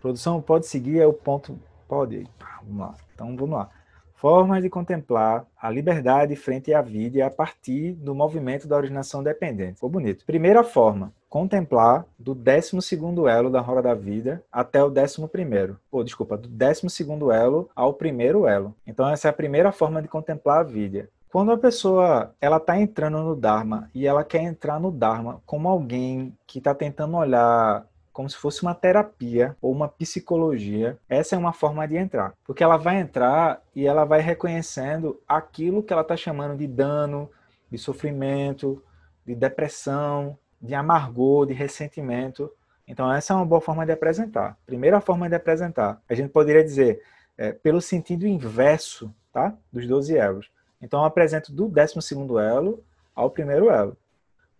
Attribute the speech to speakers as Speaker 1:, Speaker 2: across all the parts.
Speaker 1: Produção pode seguir, é o ponto. Pode. Vamos lá. Então vamos lá. Formas de contemplar a liberdade frente à vida a partir do movimento da originação dependente. Ficou bonito. Primeira forma, contemplar do 12 elo da roda da vida até o 11. Ou, desculpa, do 12 elo ao primeiro elo. Então, essa é a primeira forma de contemplar a vida. Quando a pessoa ela está entrando no Dharma e ela quer entrar no Dharma como alguém que está tentando olhar como se fosse uma terapia ou uma psicologia, essa é uma forma de entrar. Porque ela vai entrar e ela vai reconhecendo aquilo que ela está chamando de dano, de sofrimento, de depressão, de amargor, de ressentimento. Então, essa é uma boa forma de apresentar. Primeira forma de apresentar. A gente poderia dizer é, pelo sentido inverso tá? dos 12 elos. Então, eu apresento do 12 elo ao primeiro elo.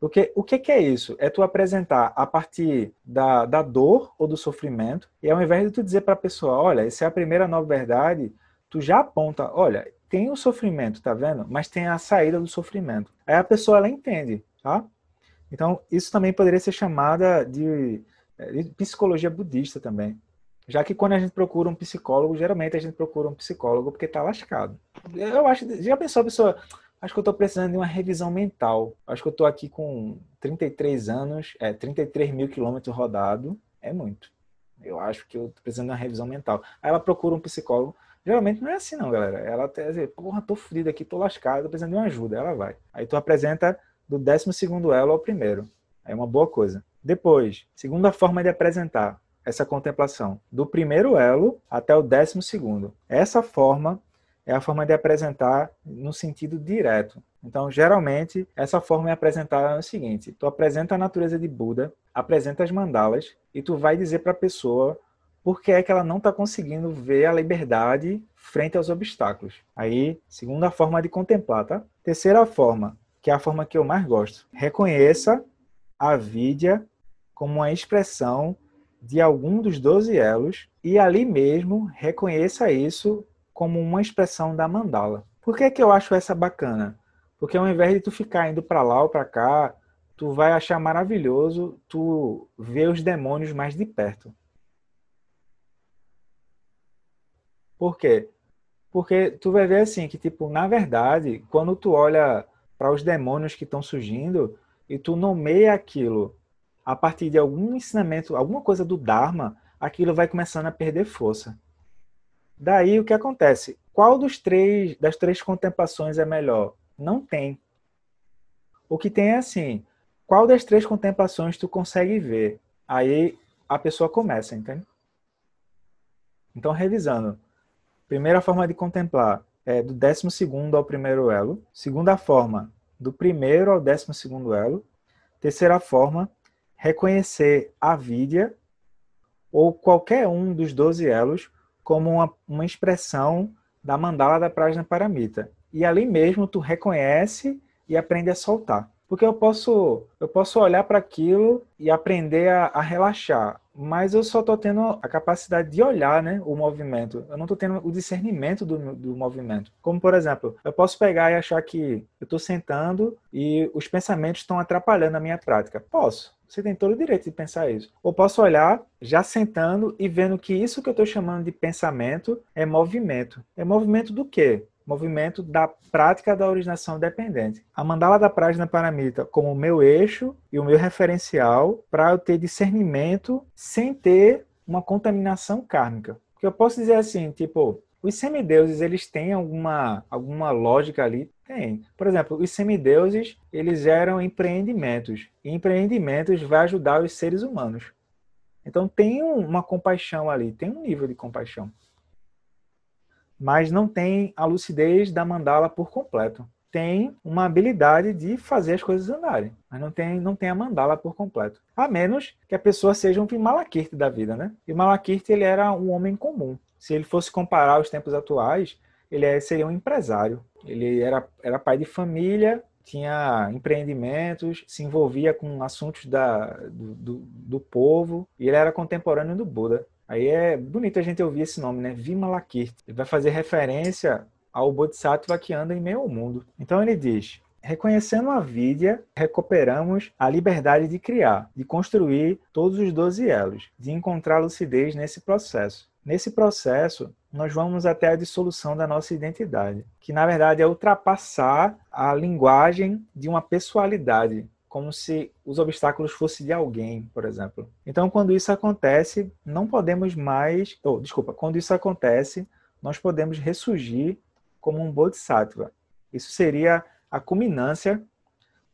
Speaker 1: Porque o que, que, é isso? É tu apresentar a partir da, da dor ou do sofrimento, e ao invés de tu dizer para a pessoa, olha, essa é a primeira nova verdade, tu já aponta, olha, tem o sofrimento, tá vendo? Mas tem a saída do sofrimento. Aí a pessoa, ela entende, tá? Então, isso também poderia ser chamada de, de psicologia budista também. Já que quando a gente procura um psicólogo, geralmente a gente procura um psicólogo porque tá lascado. Eu acho, já pensou a pessoa, acho que eu estou precisando de uma revisão mental. Acho que eu estou aqui com 33 anos, é 33 mil quilômetros rodado, é muito. Eu acho que eu estou precisando de uma revisão mental. Aí ela procura um psicólogo. Geralmente não é assim não, galera. Ela até diz, porra, tô fodido aqui, tô lascado, tô precisando de uma ajuda. Ela vai. Aí tu apresenta do 12 segundo elo ao primeiro. É uma boa coisa. Depois, segunda forma de apresentar essa contemplação. Do primeiro elo até o décimo segundo. Essa forma é a forma de apresentar no sentido direto. Então, geralmente, essa forma é apresentada no seguinte: tu apresenta a natureza de Buda, apresenta as mandalas e tu vai dizer para a pessoa por que é que ela não está conseguindo ver a liberdade frente aos obstáculos. Aí, segunda forma de contemplar, tá? Terceira forma, que é a forma que eu mais gosto. Reconheça a vidya como uma expressão de algum dos 12 elos e ali mesmo reconheça isso como uma expressão da mandala. Por que, que eu acho essa bacana? Porque ao invés de tu ficar indo para lá ou para cá, tu vai achar maravilhoso tu ver os demônios mais de perto. Por quê? Porque tu vai ver assim que tipo, na verdade, quando tu olha para os demônios que estão surgindo e tu nomeia aquilo a partir de algum ensinamento, alguma coisa do Dharma, aquilo vai começando a perder força. Daí o que acontece? Qual dos três das três contemplações é melhor? Não tem. O que tem é assim, qual das três contemplações tu consegue ver? Aí a pessoa começa, entende? Então, revisando. Primeira forma de contemplar é do décimo segundo ao primeiro elo. Segunda forma, do primeiro ao décimo segundo elo. Terceira forma, reconhecer a vidya ou qualquer um dos doze elos como uma, uma expressão da mandala da Prajna Paramita. E ali mesmo tu reconhece e aprende a soltar. Porque eu posso, eu posso olhar para aquilo e aprender a, a, relaxar, mas eu só estou tendo a capacidade de olhar né, o movimento. Eu não estou tendo o discernimento do, do movimento. Como, por exemplo, eu posso pegar e achar que eu estou sentando e os pensamentos estão atrapalhando a minha prática. Posso. Você tem todo o direito de pensar isso. Ou posso olhar já sentando e vendo que isso que eu estou chamando de pensamento é movimento. É movimento do quê? Movimento da prática da originação dependente. A mandala da Prajna Paramita como o meu eixo e o meu referencial para eu ter discernimento sem ter uma contaminação kármica. Porque eu posso dizer assim, tipo, os semideuses, eles têm alguma, alguma lógica ali? Tem. Por exemplo, os semideuses, eles geram empreendimentos. E empreendimentos vai ajudar os seres humanos. Então tem uma compaixão ali, tem um nível de compaixão. Mas não tem a lucidez da mandala por completo. Tem uma habilidade de fazer as coisas andarem, mas não tem, não tem a mandala por completo. A menos que a pessoa seja um Vimalakirti da vida, né? E Malakirti ele era um homem comum se ele fosse comparar aos tempos atuais, ele é, seria um empresário. Ele era, era pai de família, tinha empreendimentos, se envolvia com assuntos da, do, do, do, povo, e ele era contemporâneo do Buda. Aí é bonito a gente ouvir esse nome, né? Vimalakirti. Ele vai fazer referência ao Bodhisattva que anda em meio ao mundo. Então ele diz: reconhecendo a vidya, recuperamos a liberdade de criar, de construir todos os 12 elos, de encontrar lucidez nesse processo. Nesse processo, nós vamos até a dissolução da nossa identidade, que na verdade é ultrapassar a linguagem de uma pessoalidade, como se os obstáculos fossem de alguém, por exemplo. Então, quando isso acontece, não podemos mais, ou oh, desculpa, quando isso acontece, nós podemos ressurgir como um bodhisattva. Isso seria a culminância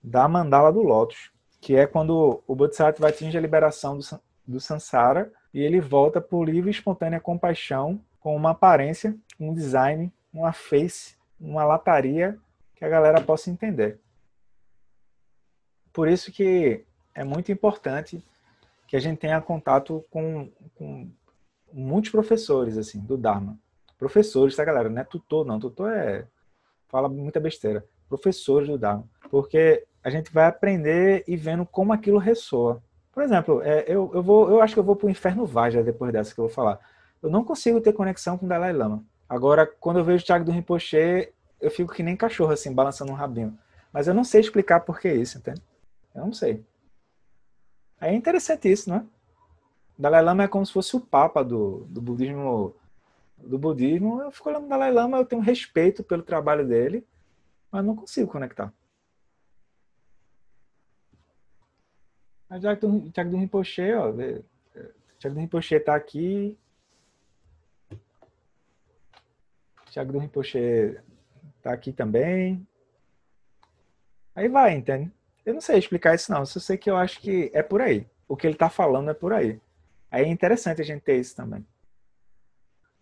Speaker 1: da mandala do lótus, que é quando o bodhisattva atinge a liberação do, do samsara e ele volta por livre e espontânea compaixão com uma aparência, um design, uma face, uma lataria que a galera possa entender. Por isso que é muito importante que a gente tenha contato com, com muitos professores assim do Dharma. Professores, tá, galera? Não é tutor, não. Tutor é fala muita besteira. Professores do Dharma. Porque a gente vai aprender e vendo como aquilo ressoa. Por exemplo, é, eu, eu, vou, eu acho que eu vou para o inferno Vaja depois dessa que eu vou falar. Eu não consigo ter conexão com o Dalai Lama. Agora, quando eu vejo o Thiago do Rinpoche, eu fico que nem cachorro, assim, balançando um rabinho. Mas eu não sei explicar por que isso, entende? Eu não sei. É interessante isso, não é? O Dalai Lama é como se fosse o papa do, do budismo. Do budismo, eu fico olhando o Dalai Lama, eu tenho respeito pelo trabalho dele, mas não consigo conectar. A Tiago do, Tiago Rinpoche, ó. Tiago do Rinpoche tá aqui. Tiago do Rinpoche tá aqui também. Aí vai, entende? Eu não sei explicar isso não, só sei que eu acho que é por aí. O que ele tá falando é por aí. Aí é interessante a gente ter isso também.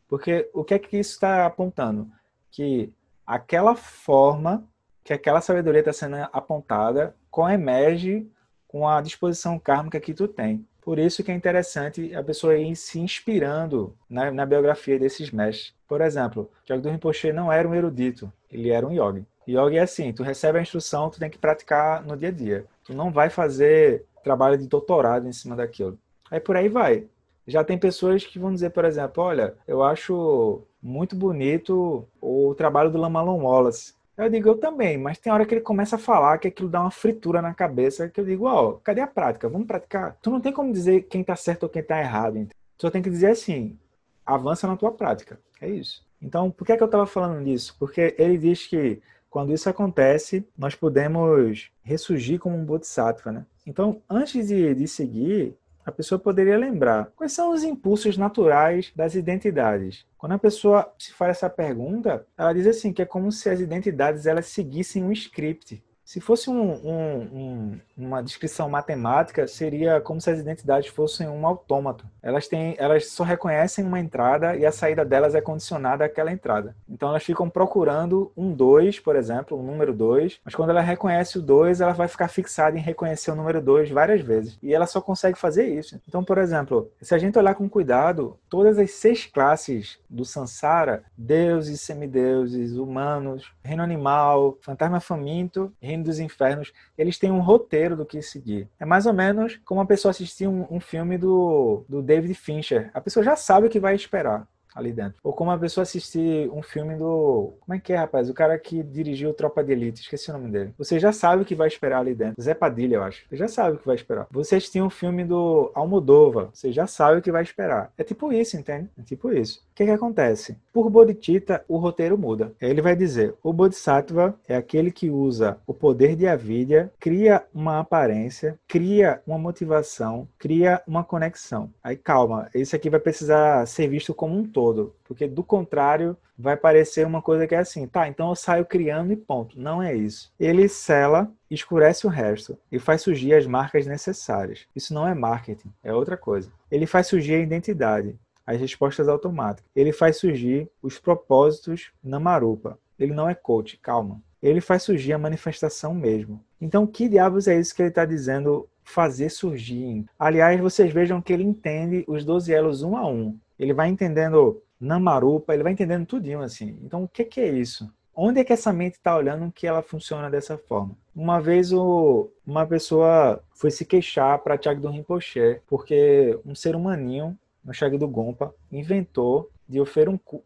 Speaker 1: Porque o que é que isso está apontando? Que aquela forma que aquela sabedoria está sendo apontada coemerge com a disposição kármica que tu tem. Por isso que é interessante a pessoa ir se inspirando na, na biografia desses mestres. Por exemplo, Jagdu Rinpoche não era um erudito, ele era um yogi. Yogi é assim, tu recebe a instrução, tu tem que praticar no dia a dia. Tu não vai fazer trabalho de doutorado em cima daquilo. Aí por aí vai. Já tem pessoas que vão dizer, por exemplo, olha, eu acho muito bonito o trabalho do Lamalon Wallace. Eu digo, eu também, mas tem hora que ele começa a falar que aquilo dá uma fritura na cabeça, que eu digo, ó, oh, cadê a prática? Vamos praticar. Tu não tem como dizer quem tá certo ou quem tá errado. Então. Tu só tem que dizer assim, avança na tua prática. É isso. Então, por que, é que eu estava falando disso? Porque ele diz que quando isso acontece, nós podemos ressurgir como um bodhisattva, né? Então, antes de, de seguir, a pessoa poderia lembrar quais são os impulsos naturais das identidades. Quando a pessoa se faz essa pergunta, ela diz assim que é como se as identidades elas seguissem um script. Se fosse um, um, um, uma descrição matemática, seria como se as identidades fossem um autômato. Elas, têm, elas só reconhecem uma entrada e a saída delas é condicionada àquela entrada. Então elas ficam procurando um 2, por exemplo, um número 2, mas quando ela reconhece o 2, ela vai ficar fixada em reconhecer o número 2 várias vezes. E ela só consegue fazer isso. Então, por exemplo, se a gente olhar com cuidado, todas as seis classes do Sansara, deuses, semideuses, humanos, reino animal, fantasma faminto, reino dos Infernos, eles têm um roteiro do que seguir. É mais ou menos como uma pessoa assistir um, um filme do, do David Fincher. A pessoa já sabe o que vai esperar ali dentro. Ou como a pessoa assistir um filme do. Como é que é, rapaz? O cara que dirigiu Tropa de Elite, esqueci o nome dele. Você já sabe o que vai esperar ali dentro. Zé Padilha, eu acho. Você já sabe o que vai esperar. Você assistir um filme do Almodova, você já sabe o que vai esperar. É tipo isso, entende? É tipo isso. O que, que acontece? Por Bodhicitta, o roteiro muda. Ele vai dizer: o Bodhisattva é aquele que usa o poder de avidya, cria uma aparência, cria uma motivação, cria uma conexão. Aí calma, isso aqui vai precisar ser visto como um todo porque do contrário vai parecer uma coisa que é assim, tá, então eu saio criando e ponto. Não é isso. Ele sela, escurece o resto e faz surgir as marcas necessárias. Isso não é marketing, é outra coisa. Ele faz surgir a identidade, as respostas automáticas. Ele faz surgir os propósitos na marupa. Ele não é coach, calma. Ele faz surgir a manifestação mesmo. Então, que diabos é isso que ele está dizendo fazer surgir? Aliás, vocês vejam que ele entende os 12 elos um a um ele vai entendendo Namarupa, ele vai entendendo tudinho assim. Então, o que, que é isso? Onde é que essa mente está olhando que ela funciona dessa forma? Uma vez o, uma pessoa foi se queixar para Tiago do Rinpoche, porque um ser humaninho no Chag do Gompa, inventou de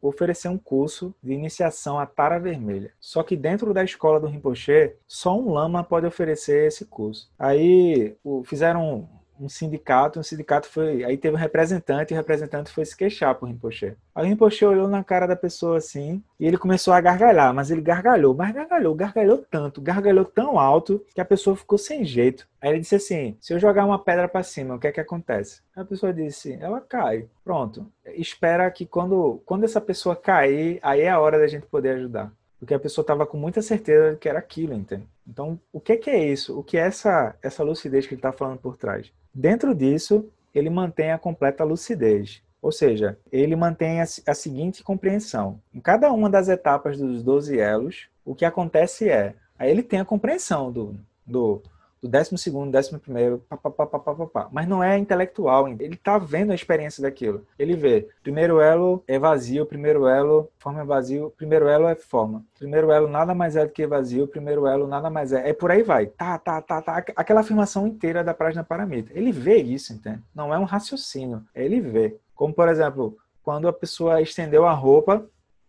Speaker 1: oferecer um curso de iniciação à Tara Vermelha. Só que dentro da escola do Rinpoche, só um lama pode oferecer esse curso. Aí fizeram um sindicato, um sindicato foi. Aí teve um representante, e o representante foi se queixar pro Rinpoche. Aí o Rinpoche olhou na cara da pessoa assim, e ele começou a gargalhar, mas ele gargalhou, mas gargalhou, gargalhou tanto, gargalhou tão alto, que a pessoa ficou sem jeito. Aí ele disse assim: se eu jogar uma pedra para cima, o que é que acontece? Aí a pessoa disse: ela cai. Pronto. Espera que quando, quando essa pessoa cair, aí é a hora da gente poder ajudar porque a pessoa estava com muita certeza que era aquilo, entende? Então, o que, que é isso? O que é essa, essa lucidez que ele está falando por trás? Dentro disso, ele mantém a completa lucidez. Ou seja, ele mantém a, a seguinte compreensão. Em cada uma das etapas dos 12 elos, o que acontece é, aí ele tem a compreensão do, do do décimo segundo, décimo primeiro, pá, pá, pá, pá, pá, pá, mas não é intelectual. Ele tá vendo a experiência daquilo. Ele vê, primeiro elo é vazio, primeiro elo, forma é vazio, primeiro elo é forma. Primeiro elo nada mais é do que vazio, primeiro elo nada mais é. É por aí vai. Tá, tá, tá, tá. Aquela afirmação inteira da página paramita. Ele vê isso, entende? Não é um raciocínio, ele vê. Como, por exemplo, quando a pessoa estendeu a roupa,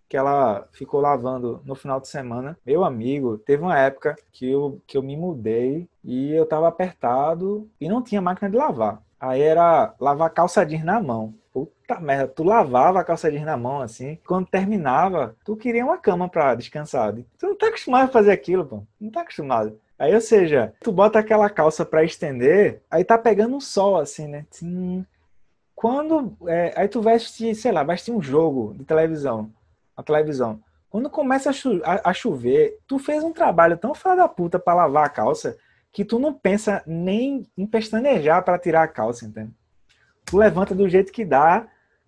Speaker 1: que ela ficou lavando no final de semana. Meu amigo, teve uma época que eu, que eu me mudei e eu tava apertado e não tinha máquina de lavar. Aí era lavar calça jeans na mão. Puta merda, tu lavava a calça jeans na mão assim. Quando terminava, tu queria uma cama pra descansar. Tu não tá acostumado a fazer aquilo, pô. Não tá acostumado. Aí, ou seja, tu bota aquela calça pra estender, aí tá pegando um sol assim, né? Quando. É, aí tu veste, sei lá, veste um jogo de televisão a televisão. Quando começa a, cho a, a, chover, tu fez um trabalho tão fora da puta para lavar a calça que tu não pensa nem em pestanejar para tirar a calça, entende? Tu levanta do jeito que dá,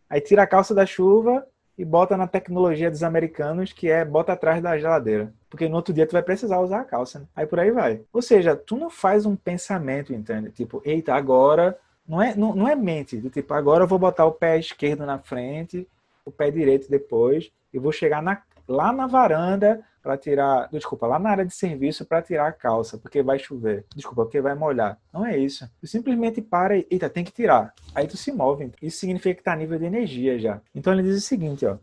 Speaker 1: aí tira a calça da chuva e bota na tecnologia dos americanos, que é bota atrás da geladeira. Porque no outro dia tu vai precisar usar a calça. Né? Aí por aí vai. Ou seja, tu não faz um pensamento, entende? Tipo, eita, agora. Não é, não, não é mente, do tipo, agora eu vou botar o pé esquerdo na frente, o pé direito depois e vou chegar na, lá na varanda para tirar, desculpa, lá na área de serviço para tirar a calça, porque vai chover. Desculpa, porque vai molhar. Não é isso. Tu simplesmente para e, eita, tem que tirar. Aí tu se move. Isso significa que está a nível de energia já. Então ele diz o seguinte, ó.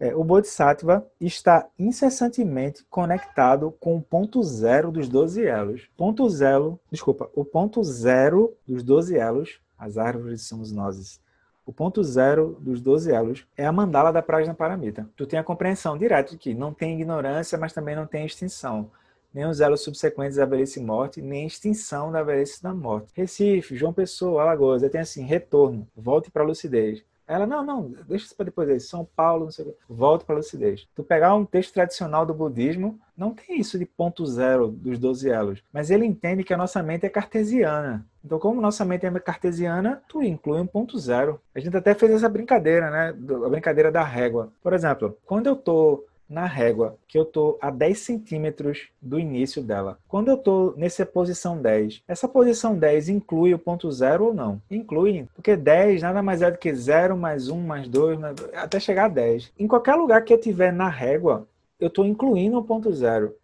Speaker 1: É, o Bodhisattva está incessantemente conectado com o ponto zero dos 12 elos. Ponto zero, desculpa, o ponto zero dos 12 elos, as árvores são os nozes, o ponto zero dos 12 elos é a mandala da Prajna Paramita. Tu tem a compreensão direta de que não tem ignorância, mas também não tem extinção. Nem os elos subsequentes da velhice e morte, nem extinção da velhice da morte. Recife, João Pessoa, Alagoas, aí tem assim, retorno, volte para a lucidez. Ela, não, não, deixa isso para depois aí. São Paulo, não sei o quê. Volta para a lucidez. Tu pegar um texto tradicional do budismo, não tem isso de ponto zero dos 12 elos. Mas ele entende que a nossa mente é cartesiana. Então, como nossa mente é cartesiana, tu inclui um ponto zero. A gente até fez essa brincadeira, né? A brincadeira da régua. Por exemplo, quando eu tô na régua, que eu tô a 10 centímetros do início dela. Quando eu tô nessa posição 10, essa posição 10 inclui o ponto zero ou não? Inclui, porque 10 nada mais é do que 0 mais 1 mais 2, até chegar a 10. Em qualquer lugar que eu tiver na régua, eu estou incluindo o ponto zero.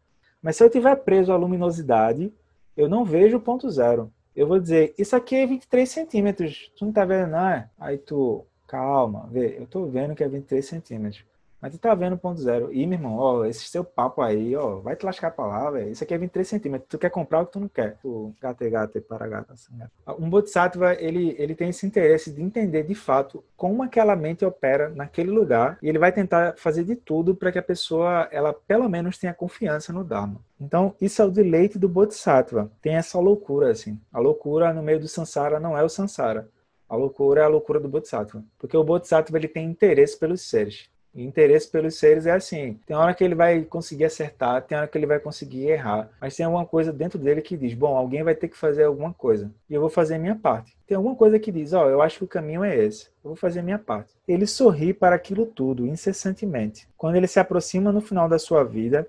Speaker 1: Mas se eu tiver preso à luminosidade, eu não vejo o ponto zero. Eu vou dizer, isso aqui é 23 centímetros. Tu não tá vendo, não é? Aí tu, calma, vê, eu tô vendo que é 23 centímetros. Mas tu tá vendo ponto zero. E, meu irmão, ó, esse seu papo aí, ó, vai te lascar pra lá, velho. Isso aqui é 23 centímetros. Tu quer comprar o que tu não quer. Tu, gata, gata, para gata, assim, gata. Um bodhisattva, ele, ele tem esse interesse de entender, de fato, como aquela mente opera naquele lugar. E ele vai tentar fazer de tudo para que a pessoa, ela, pelo menos, tenha confiança no Dharma. Então, isso é o deleite do bodhisattva. Tem essa loucura, assim. A loucura no meio do samsara não é o samsara. A loucura é a loucura do bodhisattva. Porque o bodhisattva, ele tem interesse pelos seres interesse pelos seres é assim. Tem hora que ele vai conseguir acertar, tem hora que ele vai conseguir errar. Mas tem alguma coisa dentro dele que diz: bom, alguém vai ter que fazer alguma coisa. E eu vou fazer a minha parte. Tem alguma coisa que diz: ó, oh, eu acho que o caminho é esse. Eu vou fazer a minha parte. Ele sorri para aquilo tudo, incessantemente. Quando ele se aproxima no final da sua vida,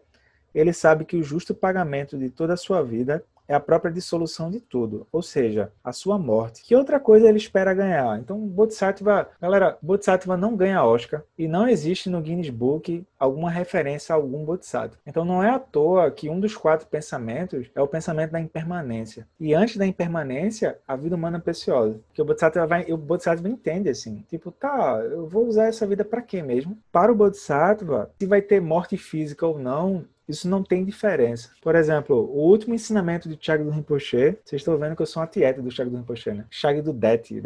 Speaker 1: ele sabe que o justo pagamento de toda a sua vida é a própria dissolução de tudo, ou seja, a sua morte. Que outra coisa ele espera ganhar? Então, Bodhisattva, galera, Bodhisattva não ganha Oscar e não existe no Guinness Book alguma referência a algum Bodhisattva. Então, não é à toa que um dos quatro pensamentos é o pensamento da impermanência. E antes da impermanência, a vida humana é preciosa. Que o Bodhisattva vai, o Bodhisattva entende assim, tipo, tá, eu vou usar essa vida para quê mesmo? Para o Bodhisattva, se vai ter morte física ou não, isso não tem diferença. Por exemplo, o último ensinamento de Thiago do Rinpoche, vocês estão vendo que eu sou uma tieta do Thiago do Rinpoche, né? Chag do Det,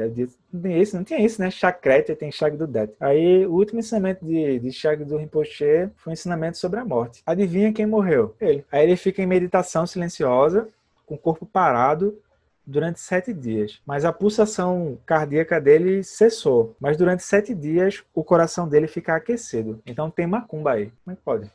Speaker 1: não tem esse, não tinha esse, né? Chakrete tem Chag do Det. Aí, o último ensinamento de, de Rinpoche foi um ensinamento sobre a morte. Adivinha quem morreu? Ele. Aí ele fica em meditação silenciosa, com o corpo parado, durante sete dias. Mas a pulsação cardíaca dele cessou. Mas durante sete dias o coração dele fica aquecido. Então tem macumba aí. Como é que pode?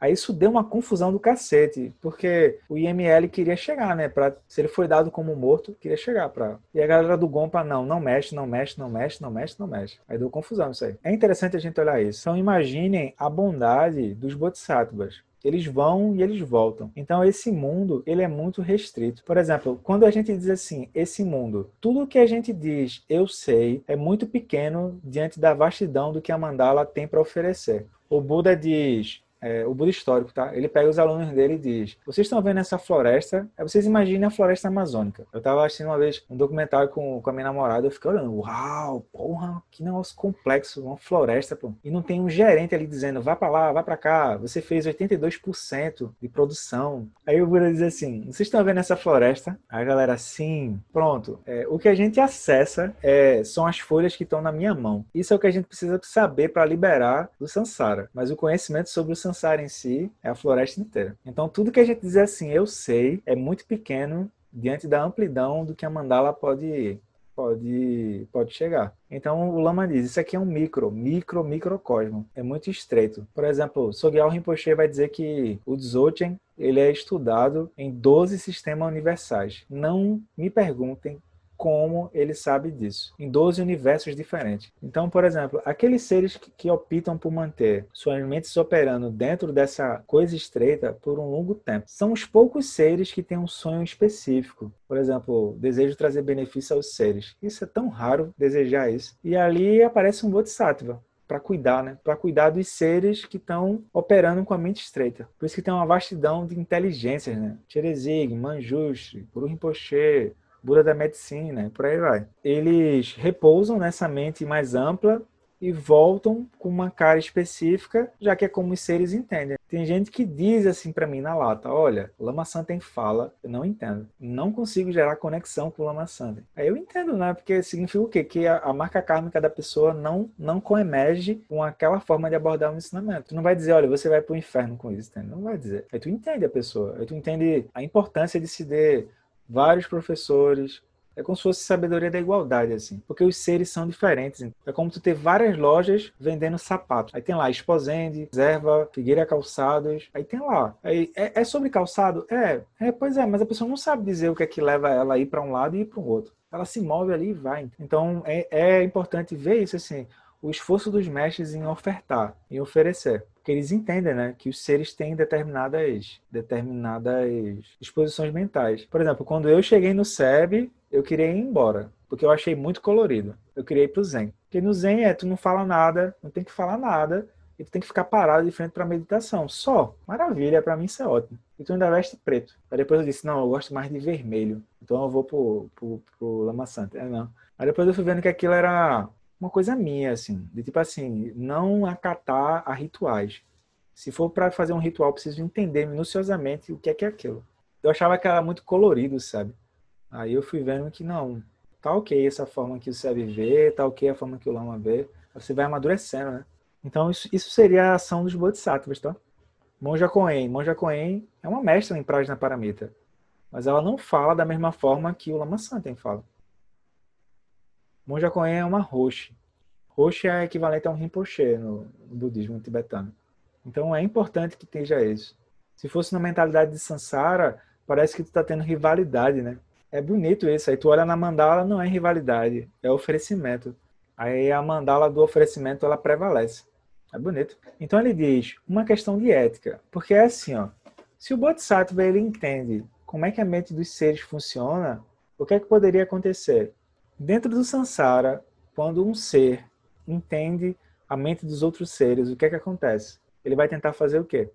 Speaker 1: Aí isso deu uma confusão do cacete, porque o IML queria chegar, né? Pra, se ele foi dado como morto, queria chegar pra. E a galera do Gompa, não, não mexe, não mexe, não mexe, não mexe, não mexe. Aí deu confusão isso aí. É interessante a gente olhar isso. Então imaginem a bondade dos bodhisattvas. Eles vão e eles voltam. Então esse mundo, ele é muito restrito. Por exemplo, quando a gente diz assim, esse mundo, tudo que a gente diz, eu sei, é muito pequeno diante da vastidão do que a mandala tem para oferecer. O Buda diz, é, o Buda histórico, tá? Ele pega os alunos dele e diz: Vocês estão vendo essa floresta? Aí vocês imaginem a floresta amazônica. Eu tava assistindo uma vez um documentário com, com a minha namorada, eu fiquei olhando: Uau, porra, que negócio complexo, uma floresta, pô. E não tem um gerente ali dizendo: Vá para lá, vá para cá, você fez 82% de produção. Aí o Buda diz assim: Vocês estão vendo essa floresta? Aí a galera, sim, pronto. É, o que a gente acessa é, são as folhas que estão na minha mão. Isso é o que a gente precisa saber para liberar do Sansara. Mas o conhecimento sobre o Sansara em si é a floresta inteira. Então, tudo que a gente diz assim, eu sei, é muito pequeno diante da amplidão do que a mandala pode pode pode chegar. Então o Lama diz, isso aqui é um micro, micro, microcosmo, é muito estreito. Por exemplo, Sogyal Rinpoche vai dizer que o Dzogchen, ele é estudado em 12 sistemas universais. Não me perguntem como ele sabe disso, em 12 universos diferentes. Então, por exemplo, aqueles seres que, que optam por manter suas mentes operando dentro dessa coisa estreita por um longo tempo, são os poucos seres que têm um sonho específico. Por exemplo, desejo trazer benefício aos seres. Isso é tão raro desejar isso. E ali aparece um Bodhisattva, para cuidar, né? Para cuidar dos seres que estão operando com a mente estreita. Por isso que tem uma vastidão de inteligências, né? Cherezig, Manjushri, Guru Rinpoche, Buda da medicina, por aí vai. Eles repousam nessa mente mais ampla e voltam com uma cara específica, já que é como os seres entendem. Tem gente que diz assim para mim na lata: olha, Lama Santen fala, eu não entendo. Não consigo gerar conexão com o Lama Santen. Aí eu entendo, né? Porque significa o quê? Que a, a marca kármica da pessoa não, não coemerge com aquela forma de abordar o ensinamento. Tu não vai dizer, olha, você vai pro inferno com isso, entende? Não vai dizer. Aí tu entende a pessoa, aí tu entende a importância de se ter vários professores. É como se fosse sabedoria da igualdade, assim. Porque os seres são diferentes. É como tu ter várias lojas vendendo sapatos. Aí tem lá Esposende, Reserva, Figueira Calçados. Aí tem lá. Aí, é, é, sobre calçado? É, é, pois é, mas a pessoa não sabe dizer o que é que leva ela a ir para um lado e ir para o outro. Ela se move ali e vai. Então é, é importante ver isso assim o esforço dos mestres em ofertar, em oferecer. Porque eles entendem né, que os seres têm determinadas, determinadas disposições mentais. Por exemplo, quando eu cheguei no SEB, eu queria ir embora, porque eu achei muito colorido. Eu queria ir para o Zen. Porque no Zen é, tu não fala nada, não tem que falar nada, e tu tem que ficar parado de frente para meditação. Só. Maravilha, para mim isso é ótimo. E tu ainda veste preto. Aí depois eu disse, não, eu gosto mais de vermelho. Então eu vou pro, pro, pro Lama Santa. É, não. Aí depois eu fui vendo que aquilo era uma coisa minha, assim, de tipo assim, não acatar a rituais. Se for para fazer um ritual, preciso entender minuciosamente o que é que é aquilo. Eu achava que era muito colorido, sabe? Aí eu fui vendo que não, tá ok essa forma que você vê, tá ok a forma que o Lama vê. Você vai amadurecendo, né? Então isso, isso seria a ação dos Bodhisattvas, tá? Monja Koen. Monja Koen é uma mestra em Prajna Paramita. Mas ela não fala da mesma forma que o Lama Santen fala. Monja Koen é uma Roshi. Roshi é equivalente a um Rinpoche no, budismo tibetano. Então é importante que esteja isso. Se fosse na mentalidade de Sansara, parece que tu está tendo rivalidade, né? É bonito isso. Aí tu olha na mandala, não é rivalidade, é oferecimento. Aí a mandala do oferecimento ela prevalece. É bonito. Então ele diz uma questão de ética, porque é assim, ó. Se o Bodhisattva ele entende como é que a mente dos seres funciona, o que é que poderia acontecer? Dentro do Sansara, quando um ser entende a mente dos outros seres, o que é que acontece? Ele vai tentar fazer o quê?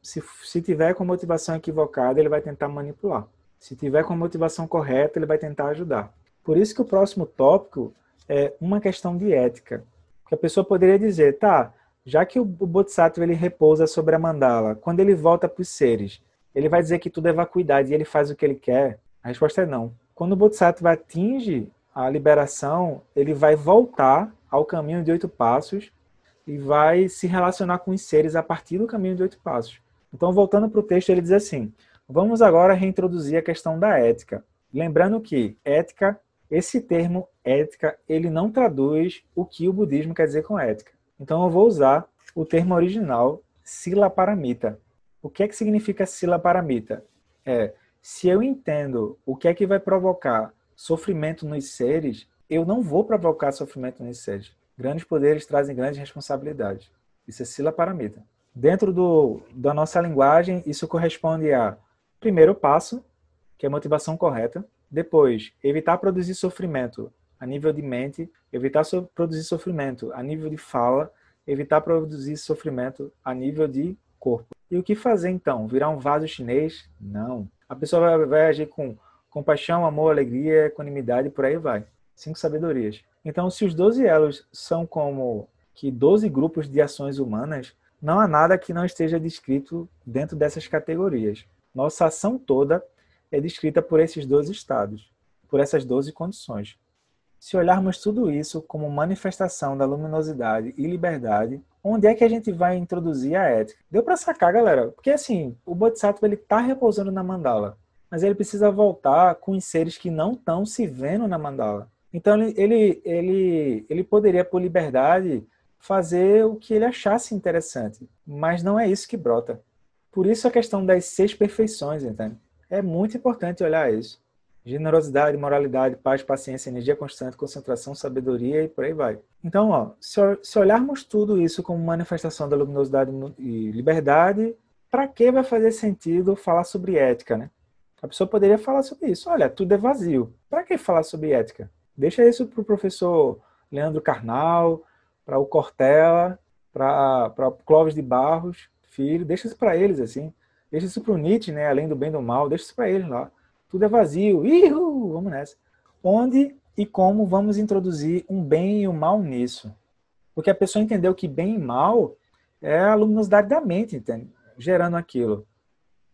Speaker 1: Se, se tiver com motivação equivocada, ele vai tentar manipular. Se tiver com a motivação correta, ele vai tentar ajudar. Por isso que o próximo tópico é uma questão de ética. Que a pessoa poderia dizer, tá, já que o Bodhisattva ele repousa sobre a mandala, quando ele volta para os seres, ele vai dizer que tudo é vacuidade e ele faz o que ele quer? A resposta é não. Quando o Bodhisattva atinge a liberação, ele vai voltar ao caminho de oito passos e vai se relacionar com os seres a partir do caminho de oito passos. Então, voltando para o texto, ele diz assim: vamos agora reintroduzir a questão da ética. Lembrando que ética, esse termo ética, ele não traduz o que o budismo quer dizer com ética. Então, eu vou usar o termo original sila paramita. O que é que significa sila paramita? É, se eu entendo o que é que vai provocar sofrimento nos seres, eu não vou provocar sofrimento nos seres. Grandes poderes trazem grandes responsabilidades. Isso é sila paramita. Dentro do, da nossa linguagem, isso corresponde a primeiro passo, que é a motivação correta. Depois, evitar produzir sofrimento a nível de mente, evitar so, produzir sofrimento a nível de fala, evitar produzir sofrimento a nível de corpo. E o que fazer então? Virar um vaso chinês? Não. A pessoa vai, vai agir com compaixão, amor, alegria, equanimidade, por aí vai. Cinco sabedorias. Então, se os 12 elos são como que 12 grupos de ações humanas, não há nada que não esteja descrito dentro dessas categorias. Nossa ação toda é descrita por esses 12 estados, por essas 12 condições. Se olharmos tudo isso como manifestação da luminosidade e liberdade, onde é que a gente vai introduzir a ética? Deu para sacar, galera? Porque assim, o Bodhisattva ele tá repousando na mandala, mas ele precisa voltar com os seres que não estão se vendo na mandala. Então ele, ele, ele, poderia, por liberdade, fazer o que ele achasse interessante, mas não é isso que brota. Por isso a questão das seis perfeições, entende? É muito importante olhar isso. Generosidade, moralidade, paz, paciência, energia constante, concentração, sabedoria e por aí vai. Então, ó, se, se olharmos tudo isso como manifestação da luminosidade e liberdade, para que vai fazer sentido falar sobre ética, né? A pessoa poderia falar sobre isso. Olha, tudo é vazio. Para que falar sobre ética? Deixa isso para o professor Leandro Carnal, para o Cortella, para o Clóvis de Barros, filho. Deixa isso para eles, assim. Deixa isso para o Nietzsche, né? Além do bem e do mal. Deixa isso para eles lá. Tudo é vazio. Ihu! Vamos nessa. Onde e como vamos introduzir um bem e um mal nisso? Porque a pessoa entendeu que bem e mal é a luminosidade da mente, entende? Gerando aquilo.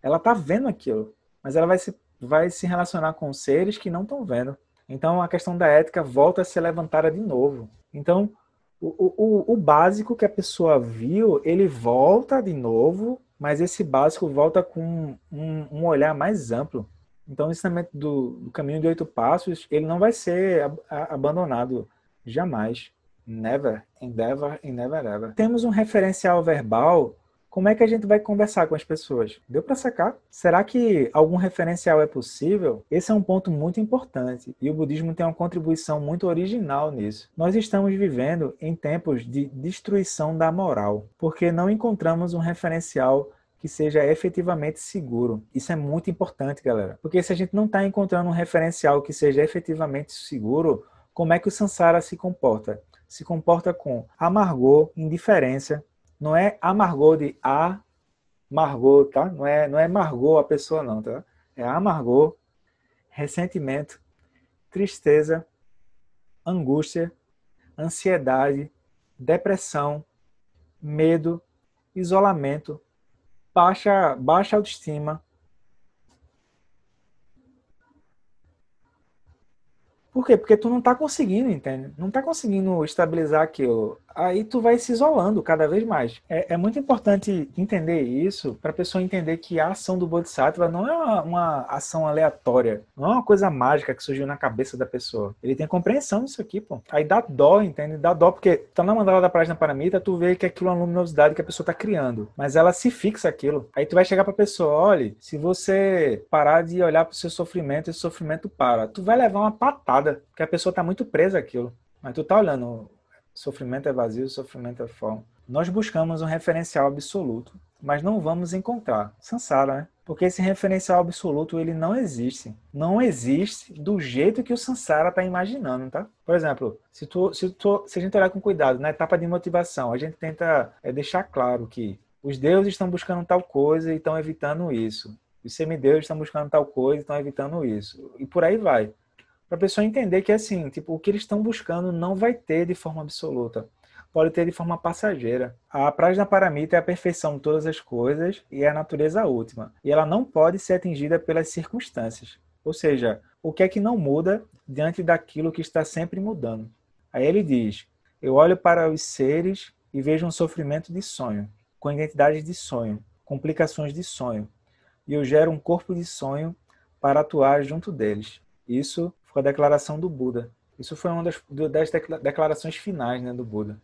Speaker 1: Ela está vendo aquilo, mas ela vai se, vai se relacionar com seres que não estão vendo. Então a questão da ética volta a ser levantada de novo. Então, o, o, o básico que a pessoa viu, ele volta de novo, mas esse básico volta com um, um olhar mais amplo. Então, o ensinamento do, do, caminho de oito passos, ele não vai ser ab abandonado jamais. Never, endeavor e never ever. Temos um referencial verbal. Como é que a gente vai conversar com as pessoas? Deu para sacar? Será que algum referencial é possível? Esse é um ponto muito importante e o budismo tem uma contribuição muito original nisso. Nós estamos vivendo em tempos de destruição da moral, porque não encontramos um referencial que seja efetivamente seguro. Isso é muito importante, galera. Porque se a gente não está encontrando um referencial que seja efetivamente seguro, como é que o Sansara se comporta? Se comporta com amargor, indiferença. Não é amargor de amargor, tá? Não é, não é amargor a pessoa, não, tá? É amargor, ressentimento, tristeza, angústia, ansiedade, depressão, medo, isolamento, baixa, baixa autoestima, Por quê? Porque tu não tá conseguindo, entende? Não tá conseguindo estabilizar aquilo. Aí tu vai se isolando cada vez mais. É, é muito importante entender isso para a pessoa entender que a ação do Bodhisattva não é uma, uma, ação aleatória. Não é uma coisa mágica que surgiu na cabeça da pessoa. Ele tem compreensão disso aqui, pô. Aí dá dó, entende? Dá dó porque tá na mandala da página paramita, tu vê que aquilo é uma luminosidade que a pessoa tá criando. Mas ela se fixa aquilo. Aí tu vai chegar pra pessoa, olha, se você parar de olhar pro seu sofrimento, esse sofrimento para. Tu vai levar uma patada porque a pessoa está muito presa àquilo. Mas tu tá olhando, sofrimento é vazio, sofrimento é forma. Nós buscamos um referencial absoluto mas não vamos encontrar. Sansara, né? Porque esse referencial absoluto ele não existe. Não existe do jeito que o Sansara está imaginando, tá? Por exemplo, se, tu, se, tu, se a gente olhar com cuidado na etapa de motivação, a gente tenta é, deixar claro que os deuses estão buscando tal coisa e estão evitando isso. Os semideuses estão buscando tal coisa e estão evitando isso. E por aí vai. Para a pessoa entender que assim, tipo, o que eles estão buscando não vai ter de forma absoluta pode ter de forma passageira. A Prajna Paramita é a perfeição de todas as coisas e é a natureza última. E ela não pode ser atingida pelas circunstâncias. Ou seja, o que é que não muda diante daquilo que está sempre mudando? Aí ele diz: Eu olho para os seres e vejo um sofrimento de sonho, com identidades de sonho, complicações de sonho. E eu gero um corpo de sonho para atuar junto deles. Isso foi a declaração do Buda. Isso foi uma das, das declarações finais né, do Buda.